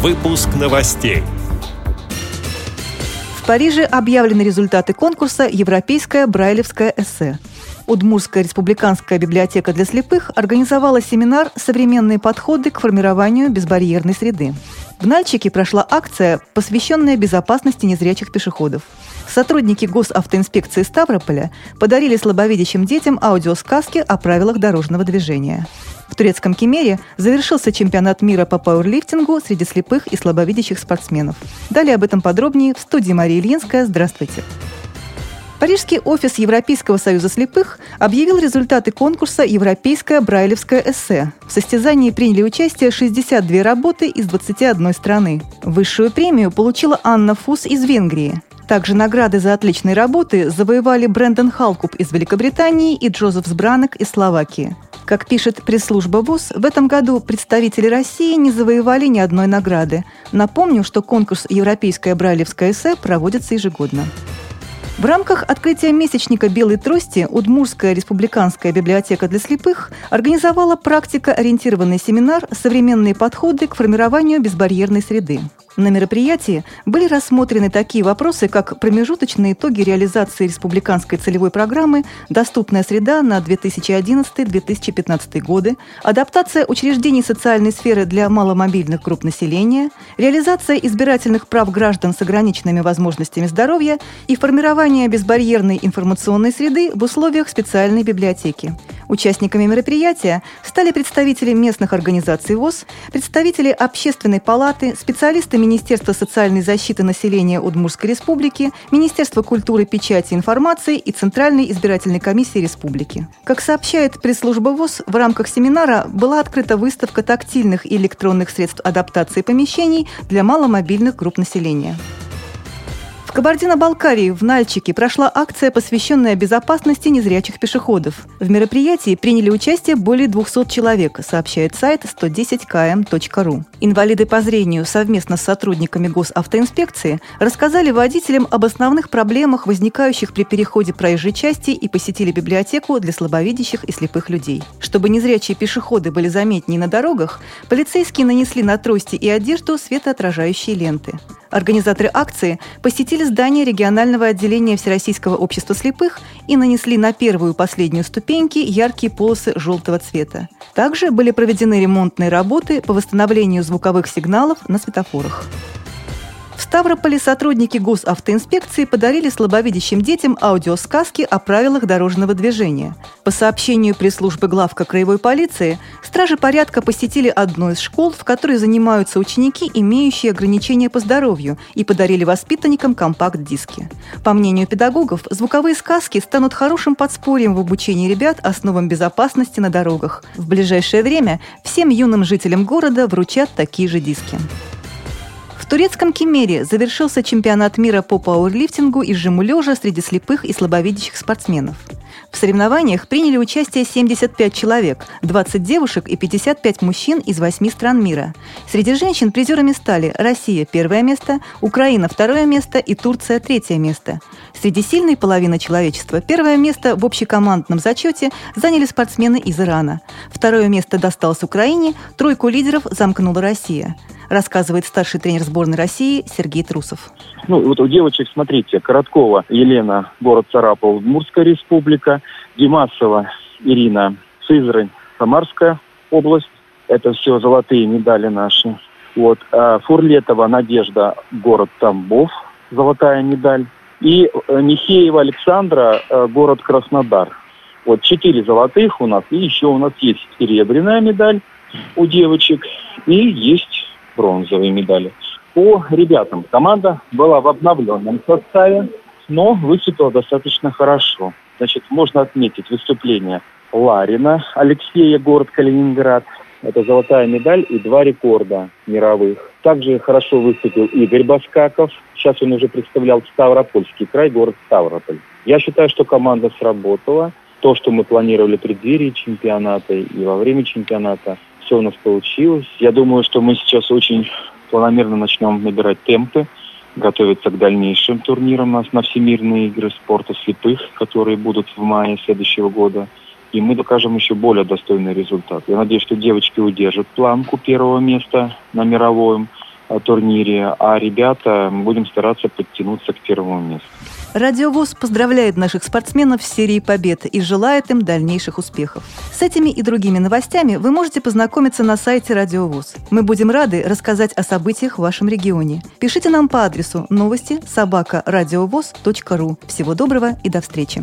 Выпуск новостей. В Париже объявлены результаты конкурса «Европейское брайлевское эссе». Удмурская республиканская библиотека для слепых организовала семинар «Современные подходы к формированию безбарьерной среды». В Нальчике прошла акция, посвященная безопасности незрячих пешеходов. Сотрудники госавтоинспекции Ставрополя подарили слабовидящим детям аудиосказки о правилах дорожного движения. В турецком Кемере завершился чемпионат мира по пауэрлифтингу среди слепых и слабовидящих спортсменов. Далее об этом подробнее в студии Мария Ильинская. Здравствуйте. Парижский офис Европейского союза слепых объявил результаты конкурса «Европейское брайлевское эссе». В состязании приняли участие 62 работы из 21 страны. Высшую премию получила Анна Фус из Венгрии. Также награды за отличные работы завоевали Брэндон Халкуп из Великобритании и Джозеф Сбранек из Словакии. Как пишет пресс-служба ВУЗ, в этом году представители России не завоевали ни одной награды. Напомню, что конкурс «Европейское брайлевское эссе» проводится ежегодно. В рамках открытия месячника «Белой трости» Удмурская республиканская библиотека для слепых организовала практико-ориентированный семинар «Современные подходы к формированию безбарьерной среды». На мероприятии были рассмотрены такие вопросы, как промежуточные итоги реализации республиканской целевой программы «Доступная среда» на 2011-2015 годы, адаптация учреждений социальной сферы для маломобильных групп населения, реализация избирательных прав граждан с ограниченными возможностями здоровья и формирование безбарьерной информационной среды в условиях специальной библиотеки. Участниками мероприятия стали представители местных организаций ВОЗ, представители Общественной палаты, специалисты Министерства социальной защиты населения Удмурской республики, Министерства культуры, печати и информации и Центральной избирательной комиссии республики. Как сообщает пресс-служба ВОЗ, в рамках семинара была открыта выставка тактильных и электронных средств адаптации помещений для маломобильных групп населения. В Кабардино-Балкарии в Нальчике прошла акция, посвященная безопасности незрячих пешеходов. В мероприятии приняли участие более 200 человек, сообщает сайт 110km.ru. Инвалиды по зрению совместно с сотрудниками госавтоинспекции рассказали водителям об основных проблемах, возникающих при переходе проезжей части и посетили библиотеку для слабовидящих и слепых людей. Чтобы незрячие пешеходы были заметнее на дорогах, полицейские нанесли на трости и одежду светоотражающие ленты. Организаторы акции посетили здание регионального отделения Всероссийского общества слепых и нанесли на первую и последнюю ступеньки яркие полосы желтого цвета. Также были проведены ремонтные работы по восстановлению звуковых сигналов на светофорах. Ставрополе сотрудники госавтоинспекции подарили слабовидящим детям аудиосказки о правилах дорожного движения. По сообщению пресс-службы главка краевой полиции, стражи порядка посетили одну из школ, в которой занимаются ученики, имеющие ограничения по здоровью, и подарили воспитанникам компакт-диски. По мнению педагогов, звуковые сказки станут хорошим подспорьем в обучении ребят основам безопасности на дорогах. В ближайшее время всем юным жителям города вручат такие же диски турецком Кемере завершился чемпионат мира по пауэрлифтингу и жиму лежа среди слепых и слабовидящих спортсменов. В соревнованиях приняли участие 75 человек, 20 девушек и 55 мужчин из 8 стран мира. Среди женщин призерами стали Россия – первое место, Украина – второе место и Турция – третье место. Среди сильной половины человечества первое место в общекомандном зачете заняли спортсмены из Ирана. Второе место досталось Украине, тройку лидеров замкнула Россия рассказывает старший тренер сборной России Сергей Трусов. Ну, вот у девочек, смотрите, Короткова Елена, город Царапов, Удмуртская республика, Димасова Ирина, Сызрань, Самарская область. Это все золотые медали наши. Вот. А Фурлетова Надежда, город Тамбов, золотая медаль. И э, Михеева Александра, э, город Краснодар. Вот четыре золотых у нас, и еще у нас есть серебряная медаль у девочек, и есть бронзовые медали. По ребятам команда была в обновленном составе, но выступила достаточно хорошо. Значит, можно отметить выступление Ларина, Алексея, город Калининград. Это золотая медаль и два рекорда мировых. Также хорошо выступил Игорь Баскаков. Сейчас он уже представлял Ставропольский край, город Ставрополь. Я считаю, что команда сработала. То, что мы планировали в преддверии чемпионата и во время чемпионата, все у нас получилось. Я думаю, что мы сейчас очень планомерно начнем набирать темпы, готовиться к дальнейшим турнирам у нас на всемирные игры спорта слепых, которые будут в мае следующего года. И мы докажем еще более достойный результат. Я надеюсь, что девочки удержат планку первого места на мировом турнире, а ребята будем стараться подтянуться к первому месту. Радиовоз поздравляет наших спортсменов с серией побед и желает им дальнейших успехов. С этими и другими новостями вы можете познакомиться на сайте Радиовоз. Мы будем рады рассказать о событиях в вашем регионе. Пишите нам по адресу новости собака ру. Всего доброго и до встречи.